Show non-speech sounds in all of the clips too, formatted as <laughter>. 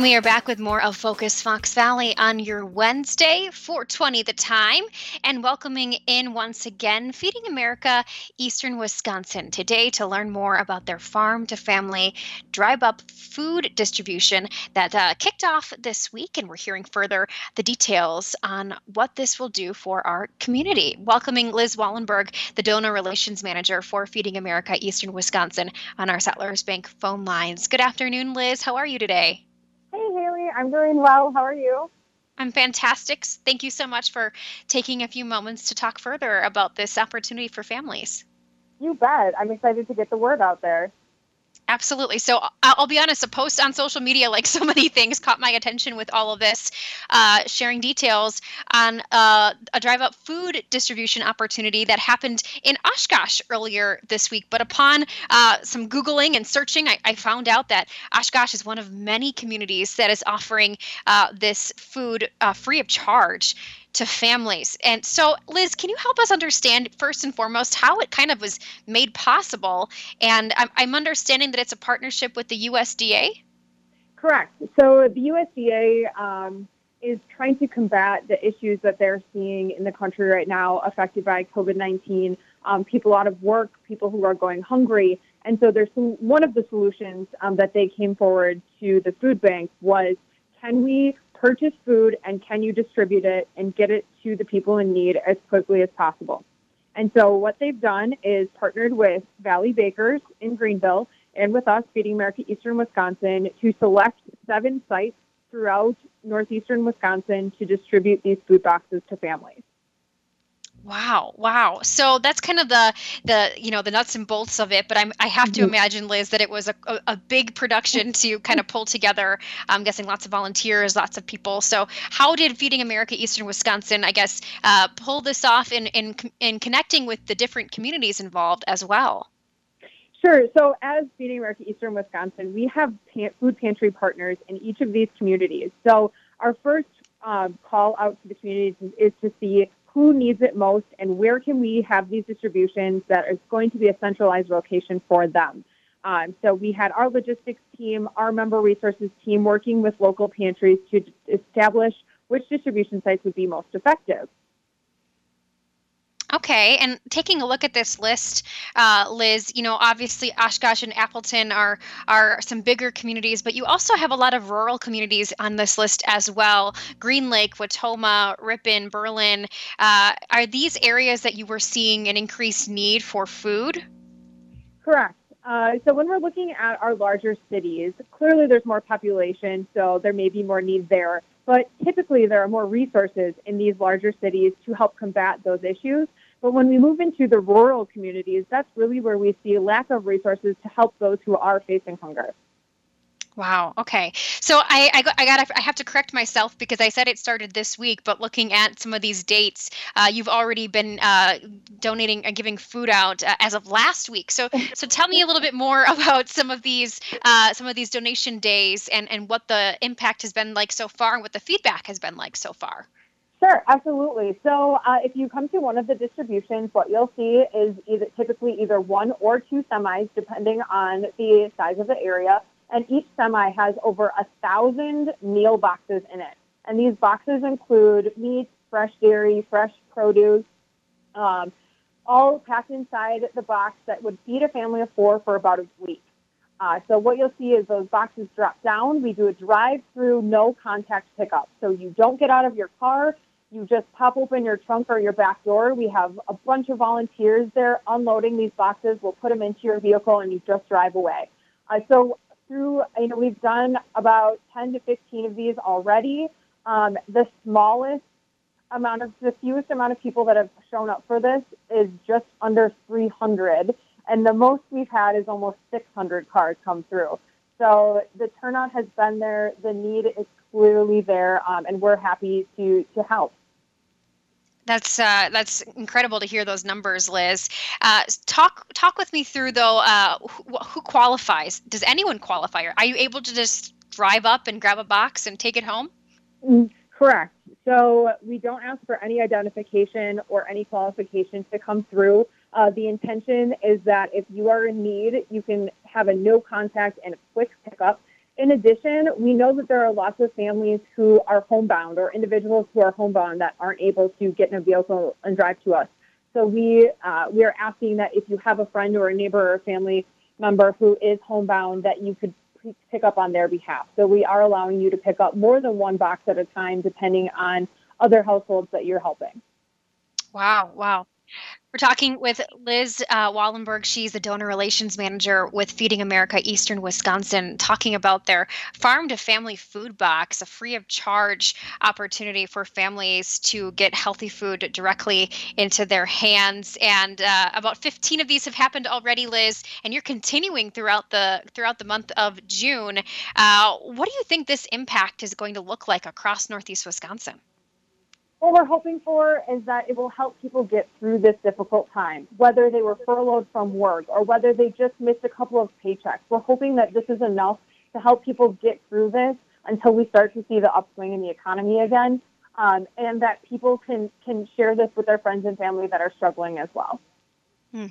And we are back with more of Focus Fox Valley on your Wednesday, 420 the time, and welcoming in once again Feeding America Eastern Wisconsin today to learn more about their farm to family drive up food distribution that uh, kicked off this week. And we're hearing further the details on what this will do for our community. Welcoming Liz Wallenberg, the donor relations manager for Feeding America Eastern Wisconsin, on our Settlers Bank phone lines. Good afternoon, Liz. How are you today? Hey, Haley. I'm doing well. How are you? I'm fantastic. Thank you so much for taking a few moments to talk further about this opportunity for families. You bet. I'm excited to get the word out there. Absolutely. So I'll be honest, a post on social media, like <laughs> so many things, caught my attention with all of this, uh, sharing details on uh, a drive up food distribution opportunity that happened in Oshkosh earlier this week. But upon uh, some Googling and searching, I, I, found out that Oshkosh is one of many communities that is offering uh, this food uh, free of charge to families. And so, Liz, can you help us understand first and foremost how it kind of was made possible? And I'm, I'm understanding that it's a partnership with the USDA. Correct. So the USDA um, is trying to combat the issues that they're seeing in the country right now, affected by COVID 19. Um, people out of work, people who are going hungry. And so there's one of the solutions um, that they came forward to the food bank was can we purchase food and can you distribute it and get it to the people in need as quickly as possible. And so what they've done is partnered with Valley Bakers in Greenville and with us, Feeding America Eastern Wisconsin, to select seven sites throughout northeastern Wisconsin to distribute these food boxes to families. Wow, wow. So that's kind of the the you know the nuts and bolts of it. But I'm I have to mm-hmm. imagine, Liz, that it was a, a, big production to kind of pull together. I'm guessing lots of volunteers, lots of people. So how did Feeding America Eastern Wisconsin, I guess, uh, pull this off in in in connecting with the different communities involved as well? Sure. So as Feeding America Eastern Wisconsin, we have pan- food pantry partners in each of these communities. So our first uh, call out to the communities is to see who needs it most and where can we have these distributions that is going to be a centralized location for them. Um, so we had our logistics team, our member resources team working with local pantries to establish which distribution sites would be most effective. Okay, and taking a look at this list, uh, Liz, you know, obviously Oshkosh and Appleton are are some bigger communities, but you also have a lot of rural communities on this list as well. Green Lake, Wautoma, Ripon, Berlin. Uh, are these areas that you were seeing an increased need for food? Correct. Uh, so when we're looking at our larger cities, clearly there's more population, so there may be more need there. But typically, there are more resources in these larger cities to help combat those issues. But when we move into the rural communities, that's really where we see a lack of resources to help those who are facing hunger. Wow. Okay. So I I, I got I have to correct myself because I said it started this week, but looking at some of these dates, uh, you've already been uh, donating and giving food out uh, as of last week. So so tell me a little bit more <laughs> about some of these uh, some of these donation days and and what the impact has been like so far and what the feedback has been like so far. Sure, absolutely. So uh, if you come to one of the distributions, what you'll see is either, typically either one or two semis, depending on the size of the area. And each semi has over a thousand meal boxes in it. And these boxes include meat, fresh dairy, fresh produce, um, all packed inside the box that would feed a family of four for about a week. Uh, so what you'll see is those boxes drop down. We do a drive-through, no contact pickup. So you don't get out of your car. You just pop open your trunk or your back door. We have a bunch of volunteers there unloading these boxes. We'll put them into your vehicle and you just drive away. Uh, so through, you know, we've done about 10 to 15 of these already. Um, the smallest amount of the fewest amount of people that have shown up for this is just under 300, and the most we've had is almost 600 cars come through. So the turnout has been there. The need is clearly there, um, and we're happy to to help. That's uh, that's incredible to hear those numbers, Liz. Uh, talk talk with me through though. Uh, who, who, qualifies? Does anyone qualify? Are you able to just drive up and grab a box and take it home? Mm, correct. So we don't ask for any identification or any qualifications to come through. Uh, the intention is that if you are in need, you can have a no contact and a quick pickup in addition, we know that there are lots of families who are homebound or individuals who are homebound that aren't able to get in a vehicle and drive to us. So we uh, we are asking that if you have a friend or a neighbor or a family member who is homebound, that you could pick up on their behalf. So we are allowing you to pick up more than one box at a time, depending on other households that you're helping. Wow! Wow. We're talking with Liz uh, Wallenberg. She's the donor relations manager with Feeding America Eastern Wisconsin, talking about their farm to family food box, a free of charge opportunity for families to get healthy food directly into their hands. And uh, about 15 of these have happened already, Liz, and you're continuing throughout the throughout the month of June. Uh, what do you think this impact is going to look like across Northeast Wisconsin? What we're hoping for is that it will help people get through this difficult time, whether they were furloughed from work or whether they just missed a couple of paychecks. We're hoping that this is enough to help people get through this until we start to see the upswing in the economy again, um, and that people can can share this with their friends and family that are struggling as well. Hmm.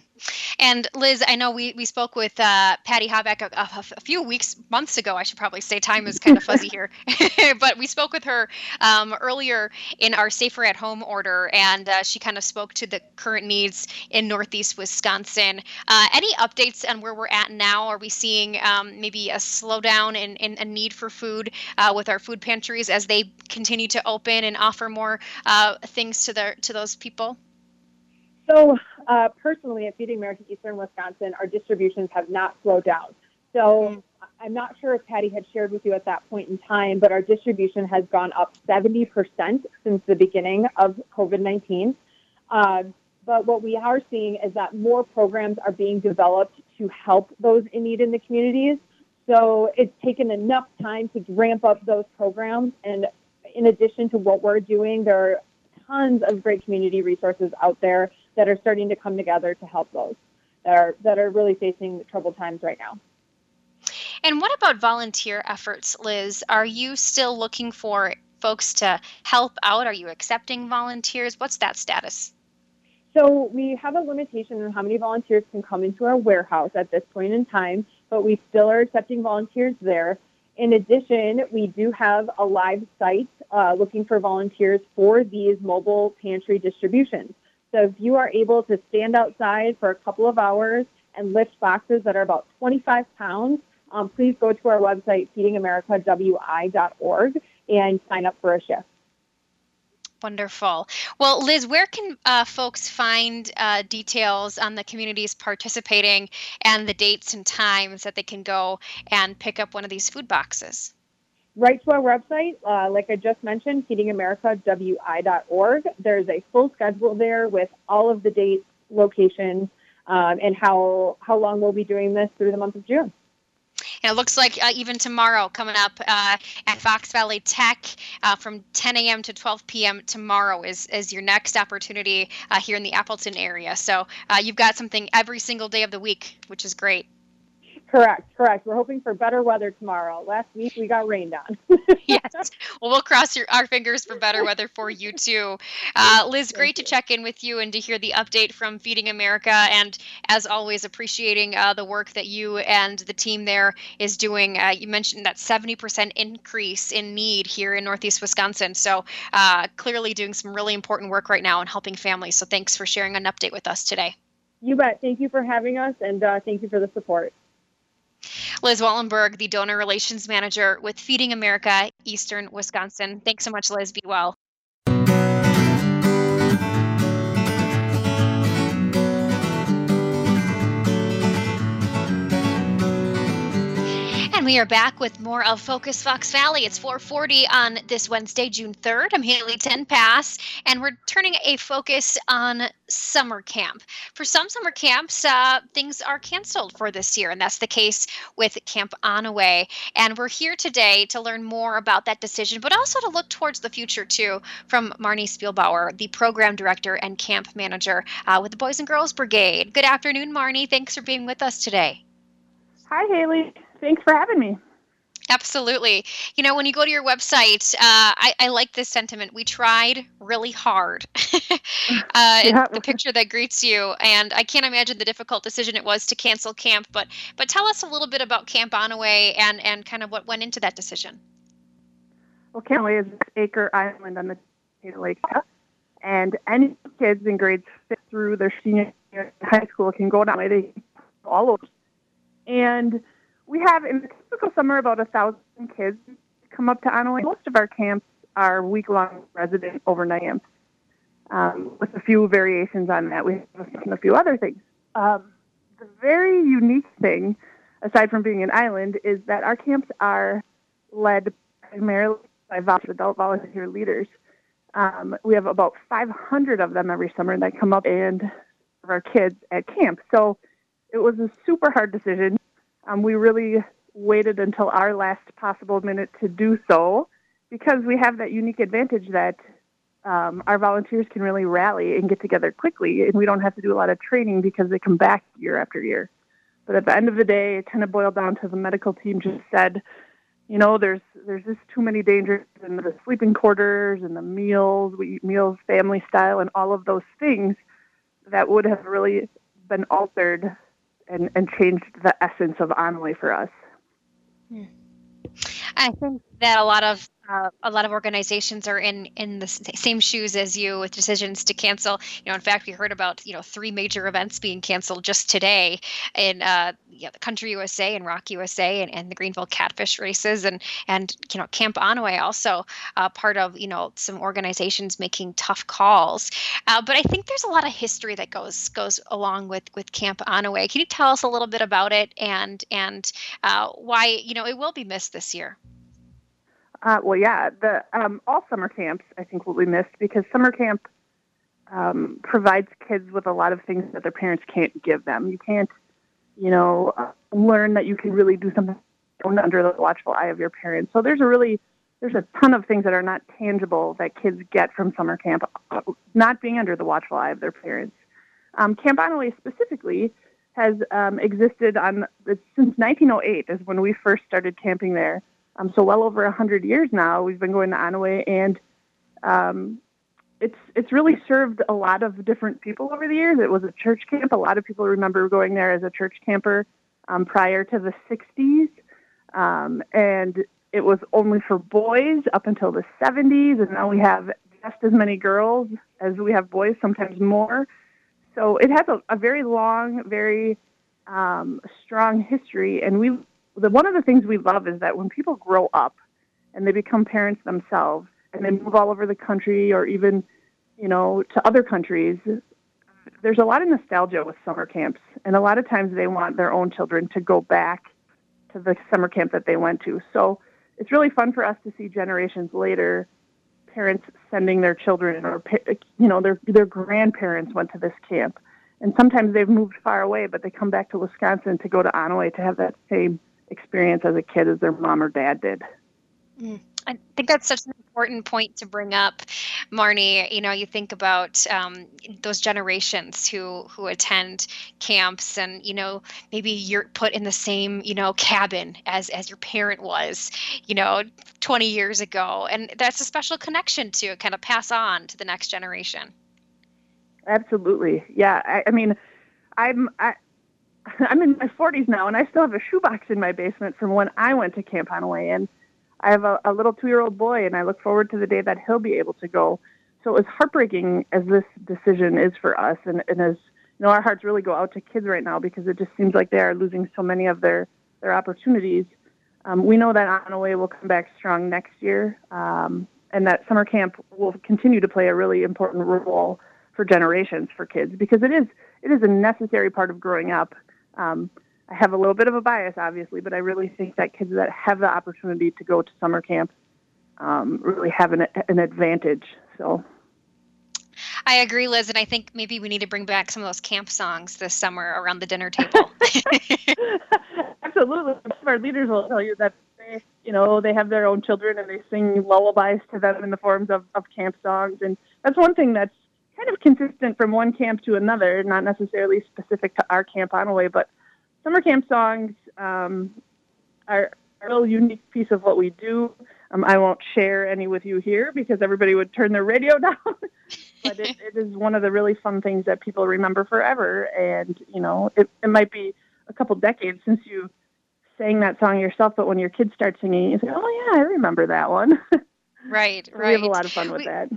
And Liz, I know we, we spoke with uh, Patty Habeck a, a, a, few weeks, months ago. I should probably say time is kind of fuzzy here, <laughs> but we spoke with her um, earlier in our Safer at Home order, and uh, she kind of spoke to the current needs in Northeast Wisconsin. Uh, any updates on where we're at now? Are we seeing um, maybe a slowdown in, in a need for food uh, with our food pantries as they continue to open and offer more uh, things to their to those people? So, uh, personally, at Feeding America Eastern Wisconsin, our distributions have not slowed down. So, mm. I'm not sure if Patty had shared with you at that point in time, but our distribution has gone up 70% since the beginning of COVID 19. Um, but what we are seeing is that more programs are being developed to help those in need in the communities. So it's taken enough time to ramp up those programs. And in addition to what we're doing, there are tons of great community resources out there that are starting to come together to help those that are that are really facing troubled times right now. And what about volunteer efforts, Liz? Are you still looking for folks to help out? Are you accepting volunteers? What's that status? So we have a limitation on how many volunteers can come into our warehouse at this point in time, but we still are accepting volunteers there. In addition, we do have a live site uh, looking for volunteers for these mobile pantry distributions. So if you are able to stand outside for a couple of hours and lift boxes that are about 25 pounds, um, please go to our website, feedingamericawi.org, and sign up for a shift. Wonderful. Well, Liz, where can uh, folks find uh, details on the communities participating and the dates and times that they can go and pick up one of these food boxes? Right to our website. Uh, like I just mentioned, feedingamericawi.org. There's a full schedule there with all of the dates, locations, um, and how how long we'll be doing this through the month of June. And it looks like uh, even tomorrow, coming up uh, at Fox Valley Tech uh, from 10 a.m. to 12 p.m. tomorrow is, is your next opportunity uh, here in the Appleton area. So uh, you've got something every single day of the week, which is great. Correct, correct. We're hoping for better weather tomorrow. Last week we got rained on. <laughs> <laughs> yes. Well, we'll cross your, our fingers for better weather for you too. Uh, Liz, great to check in with you and to hear the update from Feeding America. And as always, appreciating uh, the work that you and the team there is doing. Uh, you mentioned that 70% increase in need here in Northeast Wisconsin. So uh, clearly doing some really important work right now and helping families. So thanks for sharing an update with us today. You bet. Thank you for having us and uh, thank you for the support. Liz Wallenberg, the donor relations manager with Feeding America, Eastern Wisconsin. Thanks so much, Liz. Be well. We are back with more of Focus Fox Valley. It's 440 on this Wednesday, June 3rd. I'm Haley Tenpass, and we're turning a focus on summer camp. For some summer camps, uh, things are canceled for this year, and that's the case with Camp Onaway. And we're here today to learn more about that decision, but also to look towards the future, too, from Marnie Spielbauer, the program director and camp manager uh, with the Boys and Girls Brigade. Good afternoon, Marnie. Thanks for being with us today. Hi, Haley. Thanks for having me. Absolutely. You know, when you go to your website, uh, I, I, like this sentiment. We tried really hard. <laughs> uh, yeah. The <laughs> picture that greets you, and I can't imagine the difficult decision it was to cancel camp. But but tell us a little bit about Camp Onaway and and kind of what went into that decision. Well, Camp Onaway is an acre island on the Lake, and any kids in grades through their senior year in high school can go down. They all over, and we have in the typical summer about a thousand kids come up to Onaway. Most of our camps are week-long resident overnight camps, um, with a few variations on that. We have a few other things. Um, the very unique thing, aside from being an island, is that our camps are led primarily by adult volunteer leaders. Um, we have about 500 of them every summer that come up and our kids at camp. So it was a super hard decision. Um, we really waited until our last possible minute to do so because we have that unique advantage that um, our volunteers can really rally and get together quickly, and we don't have to do a lot of training because they come back year after year. But at the end of the day, it kind of boiled down to the medical team just said, you know, there's there's just too many dangers in the sleeping quarters and the meals. We eat meals family style and all of those things that would have really been altered and, and changed the essence of Onaway for us. Hmm. I think that a lot of uh, a lot of organizations are in in the same shoes as you with decisions to cancel. You know, in fact, we heard about you know three major events being canceled just today in uh, the Country USA and Rock USA and, and the Greenville Catfish races and and you know Camp Onaway also uh, part of you know some organizations making tough calls. Uh, but I think there's a lot of history that goes goes along with with Camp Onaway. Can you tell us a little bit about it and and uh, why you know it will be missed this year? Uh, well, yeah, the um, all summer camps I think will be missed because summer camp um, provides kids with a lot of things that their parents can't give them. You can't, you know, uh, learn that you can really do something under the watchful eye of your parents. So there's a really there's a ton of things that are not tangible that kids get from summer camp, uh, not being under the watchful eye of their parents. Um, camp Onaway specifically has um, existed on since 1908 is when we first started camping there. Um, so well over a hundred years now, we've been going to Onaway, and um, it's it's really served a lot of different people over the years. It was a church camp. A lot of people remember going there as a church camper um, prior to the '60s, um, and it was only for boys up until the '70s, and now we have just as many girls as we have boys, sometimes more. So it has a, a very long, very um, strong history, and we the, one of the things we love is that when people grow up and they become parents themselves and they move all over the country or even, you know, to other countries, there's a lot of nostalgia with summer camps. And a lot of times they want their own children to go back to the summer camp that they went to. So it's really fun for us to see generations later parents sending their children or you know their their grandparents went to this camp and sometimes they've moved far away but they come back to Wisconsin to go to Onaway to have that same experience as a kid as their mom or dad did. Mm. I think that's such an important point to bring up, Marnie. You know, you think about um, those generations who who attend camps, and you know, maybe you're put in the same you know cabin as as your parent was, you know, 20 years ago, and that's a special connection to kind of pass on to the next generation. Absolutely, yeah. I, I mean, I'm I, <laughs> I'm in my 40s now, and I still have a shoebox in my basement from when I went to Camp Onaway, and I have a, a little two-year-old boy, and I look forward to the day that he'll be able to go. So as heartbreaking as this decision is for us, and, and as you know, our hearts really go out to kids right now because it just seems like they are losing so many of their their opportunities. Um, we know that Onaway will come back strong next year, um, and that summer camp will continue to play a really important role for generations for kids because it is it is a necessary part of growing up. Um, I have a little bit of a bias, obviously, but I really think that kids that have the opportunity to go to summer camp um, really have an, an advantage. So. I agree, Liz, and I think maybe we need to bring back some of those camp songs this summer around the dinner table. <laughs> <laughs> Absolutely, some of our leaders will tell you that they, you know, they have their own children and they sing lullabies to them in the forms of, of camp songs, and that's one thing that's kind of consistent from one camp to another, not necessarily specific to our camp Onaway, but summer camp songs um, are a real unique piece of what we do. Um, I won't share any with you here because everybody would turn their radio <laughs> down. but it, it is one of the really fun things that people remember forever. And, you know, it, it might be a couple decades since you sang that song yourself, but when your kids start singing, you say, oh, yeah, I remember that one. Right, <laughs> so right. We have a lot of fun with we, that.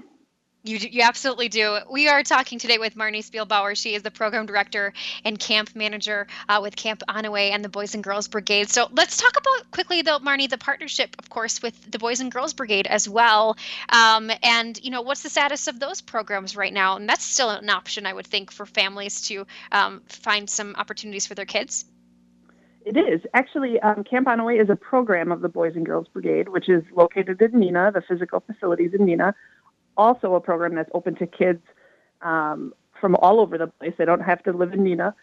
You, you absolutely do. We are talking today with Marnie Spielbauer. She is the program director and camp manager uh, with Camp Onaway and the Boys and Girls Brigade. So let's talk about quickly, though, Marnie, the partnership, of course, with the Boys and Girls Brigade as well. Um, and you know, what's the status of those programs right now? And that's still an option, I would think, for families to um, find some opportunities for their kids. It is. Actually, um, Camp Onaway is a program of the Boys and Girls Brigade, which is located in Neenah, the physical facilities in Neenah also a program that's open to kids um, from all over the place. They don't have to live in Neenah.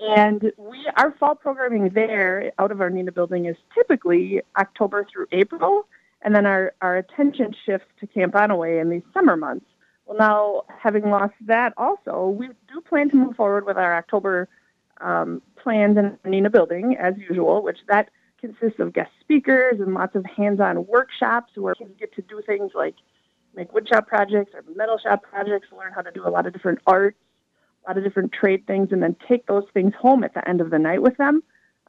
And we, our fall programming there out of our Neenah building is typically October through April. And then our, our attention shifts to Camp Onaway in these summer months. Well, now, having lost that also, we do plan to move forward with our October um, plans in Neenah building as usual, which that consists of guest speakers and lots of hands-on workshops where kids get to do things like make wood shop projects or metal shop projects, learn how to do a lot of different arts, a lot of different trade things, and then take those things home at the end of the night with them,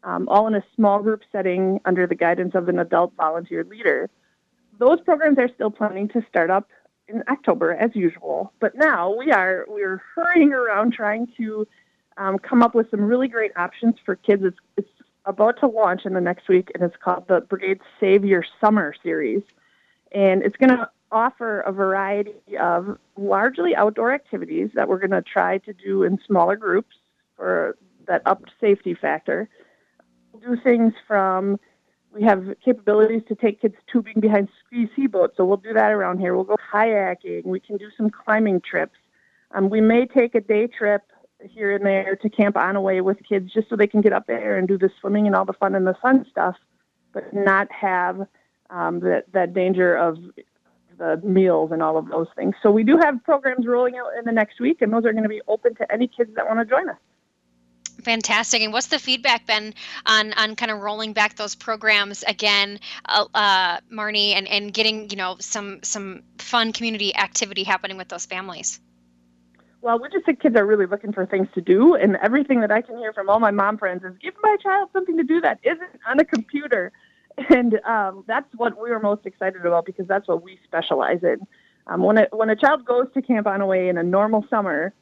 um, all in a small group setting under the guidance of an adult volunteer leader. Those programs are still planning to start up in October as usual, but now we are we're hurrying around trying to um, come up with some really great options for kids. It's, it's about to launch in the next week, and it's called the Brigade Save Your Summer series, and it's going to offer a variety of largely outdoor activities that we're going to try to do in smaller groups for that up safety factor. We'll do things from we have capabilities to take kids tubing behind squeeze sea boats, so we'll do that around here. We'll go kayaking. We can do some climbing trips. Um, we may take a day trip here and there to Camp on Onaway with kids just so they can get up there and do the swimming and all the fun and the fun stuff, but not have um, that that danger of the meals and all of those things. So we do have programs rolling out in the next week, and those are going to be open to any kids that want to join us. Fantastic. And what's the feedback been on on kind of rolling back those programs again, uh, uh, Marnie, and and getting you know some some fun community activity happening with those families? Well, we just think kids are really looking for things to do, and everything that I can hear from all my mom friends is give my child something to do that isn't on a computer. And um, that's what we were most excited about because that's what we specialize in. Um, when a when a child goes to Camp Onaway in a normal summer,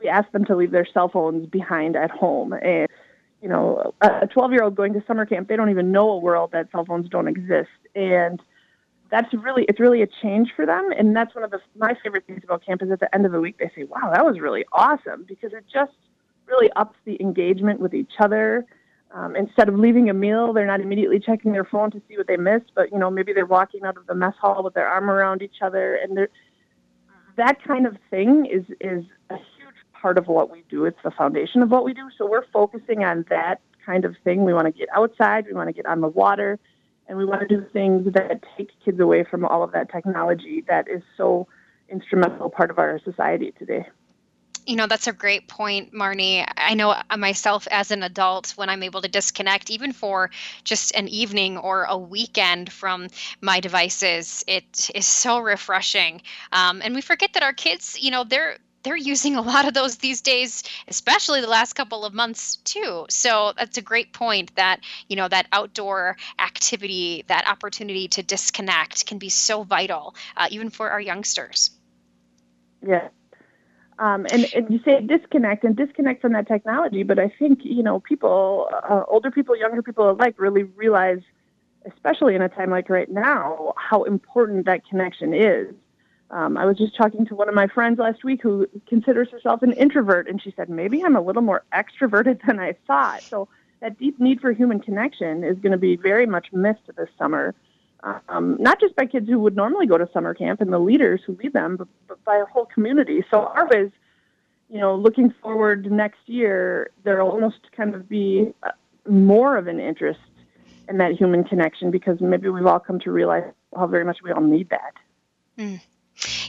we ask them to leave their cell phones behind at home. And you know, a 12 year old going to summer camp, they don't even know a world that cell phones don't exist, and that's really it's really a change for them. And that's one of the my favorite things about camp is at the end of the week they say, "Wow, that was really awesome," because it just really ups the engagement with each other um, instead of leaving a meal, they're not immediately checking their phone to see what they missed, but you know maybe they're walking out of the mess hall with their arm around each other, and that kind of thing is is a huge part of what we do. It's the foundation of what we do. So we're focusing on that kind of thing. We want to get outside, we want to get on the water, and we want to do things that take kids away from all of that technology that is so instrumental part of our society today you know that's a great point marnie. I know myself as an adult when i'm able to disconnect even for just an evening or a weekend from my devices it is so refreshing. Um, and we forget that our kids you know they're they're using a lot of those these days especially the last couple of months too. So that's a great point that you know that outdoor activity that opportunity to disconnect can be so vital uh, even for our youngsters. Yeah um, and, and you say disconnect and disconnect from that technology, but I think, you know, people, uh, older people, younger people alike really realize, especially in a time like right now, how important that connection is. Um, I was just talking to one of my friends last week who considers herself an introvert, and she said, maybe I'm a little more extroverted <laughs> than I thought. So that deep need for human connection is going to be very much missed this summer. Um, not just by kids who would normally go to summer camp and the leaders who lead them, but, but by a whole community. So our is, you know, looking forward next year, there'll almost kind of be uh, more of an interest in that human connection because maybe we've all come to realize how very much we all need that. Mm.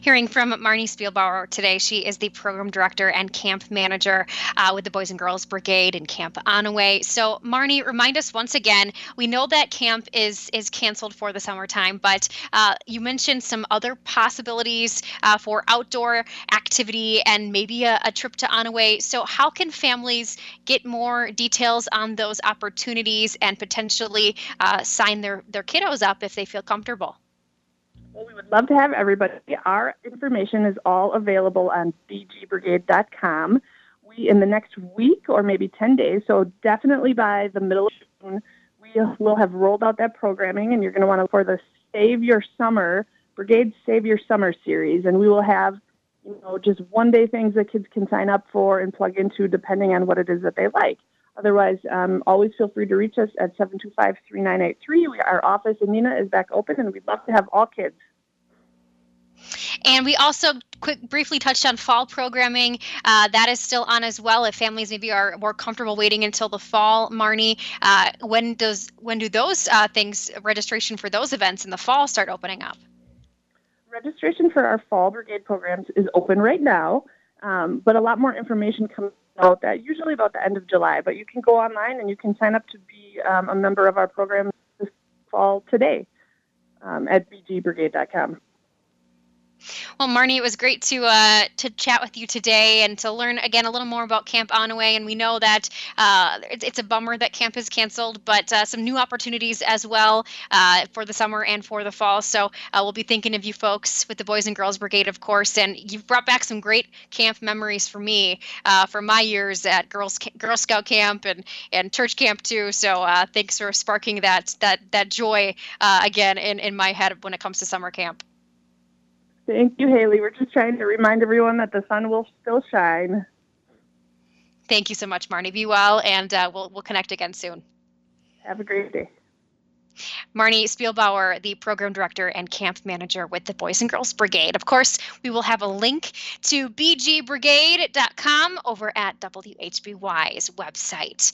Hearing from Marnie Spielbauer today, she is the program director and camp manager uh, with the Boys and Girls Brigade in Camp Onaway. So, Marnie, remind us once again. We know that camp is is canceled for the summertime, but uh, you mentioned some other possibilities uh, for outdoor activity and maybe a, a trip to Onaway. So, how can families get more details on those opportunities and potentially uh, sign their their kiddos up if they feel comfortable? Well, we would love to have everybody. Our information is all available on bgbrigade.com. We, in the next week or maybe 10 days, so definitely by the middle of June, we will have rolled out that programming, and you're going to want to for the Save Your Summer, Brigade Save Your Summer series, and we will have you know, just one day things that kids can sign up for and plug into depending on what it is that they like. Otherwise, um, always feel free to reach us at 725 3983. Our office in Neenah is back open, and we'd love to have all kids and we also quick briefly touched on fall programming. Uh, that is still on as well. If families maybe are more comfortable waiting until the fall, Marnie, uh, when does when do those uh, things registration for those events in the fall start opening up? Registration for our fall brigade programs is open right now, um, but a lot more information comes out that usually about the end of July. But you can go online and you can sign up to be um, a member of our program this fall today um, at bgbrigade.com. Well, Marnie, it was great to uh, to chat with you today and to learn again a little more about Camp Onaway. And we know that uh, it's, it's, a bummer that camp is canceled, but uh, some new opportunities as well uh, for the summer and for the fall. So uh, we'll be thinking of you folks with the Boys and Girls Brigade, of course. And you've brought back some great camp memories for me uh, from my years at Girls Girl Scout camp and and church camp too. So thanks for sparking that that that joy again in in my head when it comes to summer camp. Thank you, Haley. We're just trying to remind everyone that the sun will still shine. Thank you so much, Marnie. Be well, and uh, we'll we'll connect again soon. Have a great day. Marnie Spielbauer, the program director and camp manager with the Boys and Girls Brigade. Of course, we will have a link to bgbrigade.com over at WHBY's website.